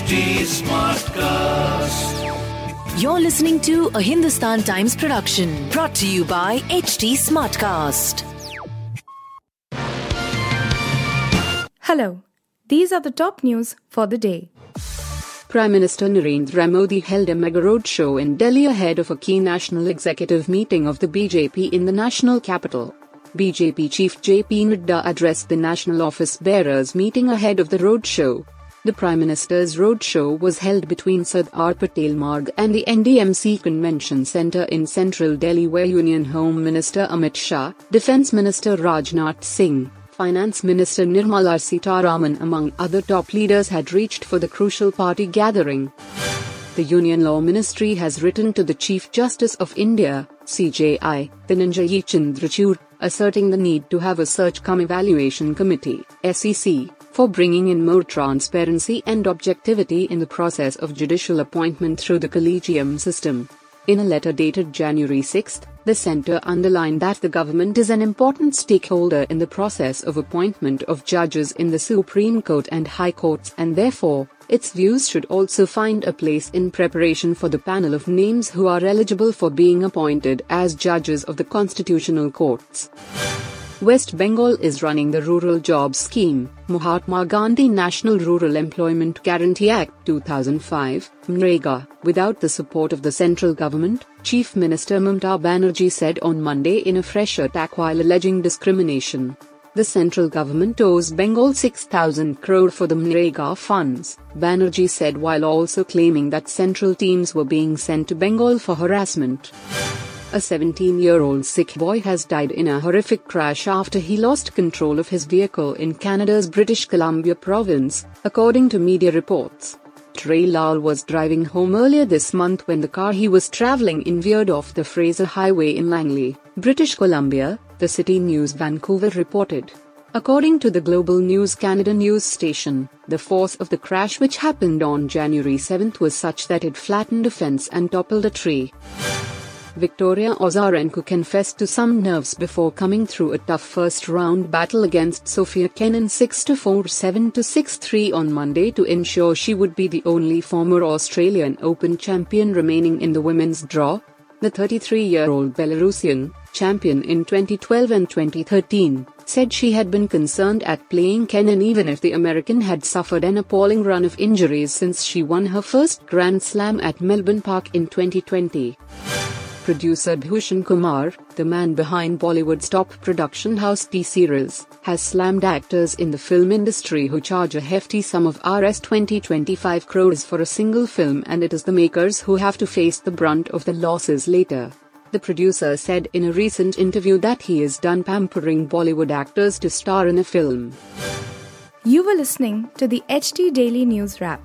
HT Smartcast. You're listening to a Hindustan Times production brought to you by HT Smartcast. Hello, these are the top news for the day. Prime Minister Narendra Modi held a mega roadshow in Delhi ahead of a key national executive meeting of the BJP in the national capital. BJP chief JP Nadda addressed the national office bearers meeting ahead of the roadshow. The Prime Minister's roadshow was held between Sardar Patel Marg and the NDMC Convention Centre in central Delhi where Union Home Minister Amit Shah, Defence Minister Rajnath Singh, Finance Minister Nirmala Sitharaman among other top leaders had reached for the crucial party gathering. The Union Law Ministry has written to the Chief Justice of India, CJI, Dhananjay Chandrachud, asserting the need to have a search cum evaluation committee, SEC, for bringing in more transparency and objectivity in the process of judicial appointment through the collegium system. In a letter dated January 6, the centre underlined that the government is an important stakeholder in the process of appointment of judges in the Supreme Court and High Courts and therefore, its views should also find a place in preparation for the panel of names who are eligible for being appointed as judges of the constitutional courts. West Bengal is running the Rural Jobs Scheme, Mahatma Gandhi National Rural Employment Guarantee Act 2005, MNREGA, without the support of the central government, Chief Minister Mamata Banerjee said on Monday in a fresh attack while alleging discrimination. The central government owes Bengal 6,000 crore for the MNREGA funds, Banerjee said while also claiming that central teams were being sent to Bengal for harassment. A 17 year old Sikh boy has died in a horrific crash after he lost control of his vehicle in Canada's British Columbia province, according to media reports. Trey Lal was driving home earlier this month when the car he was traveling in veered off the Fraser Highway in Langley, British Columbia, the City News Vancouver reported. According to the Global News Canada news station, the force of the crash which happened on January 7 was such that it flattened a fence and toppled a tree. Victoria Azarenka confessed to some nerves before coming through a tough first round battle against Sofia Kenin 6-4 7-6-3 on Monday to ensure she would be the only former Australian Open champion remaining in the women's draw. The 33-year-old Belarusian, champion in 2012 and 2013, said she had been concerned at playing Kenin even if the American had suffered an appalling run of injuries since she won her first Grand Slam at Melbourne Park in 2020 producer Bhushan Kumar, the man behind Bollywood's top production house T-Series, has slammed actors in the film industry who charge a hefty sum of Rs 20-25 crores for a single film and it is the makers who have to face the brunt of the losses later. The producer said in a recent interview that he is done pampering Bollywood actors to star in a film. You were listening to the HT Daily News Wrap,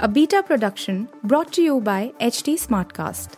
a beta production brought to you by HT Smartcast.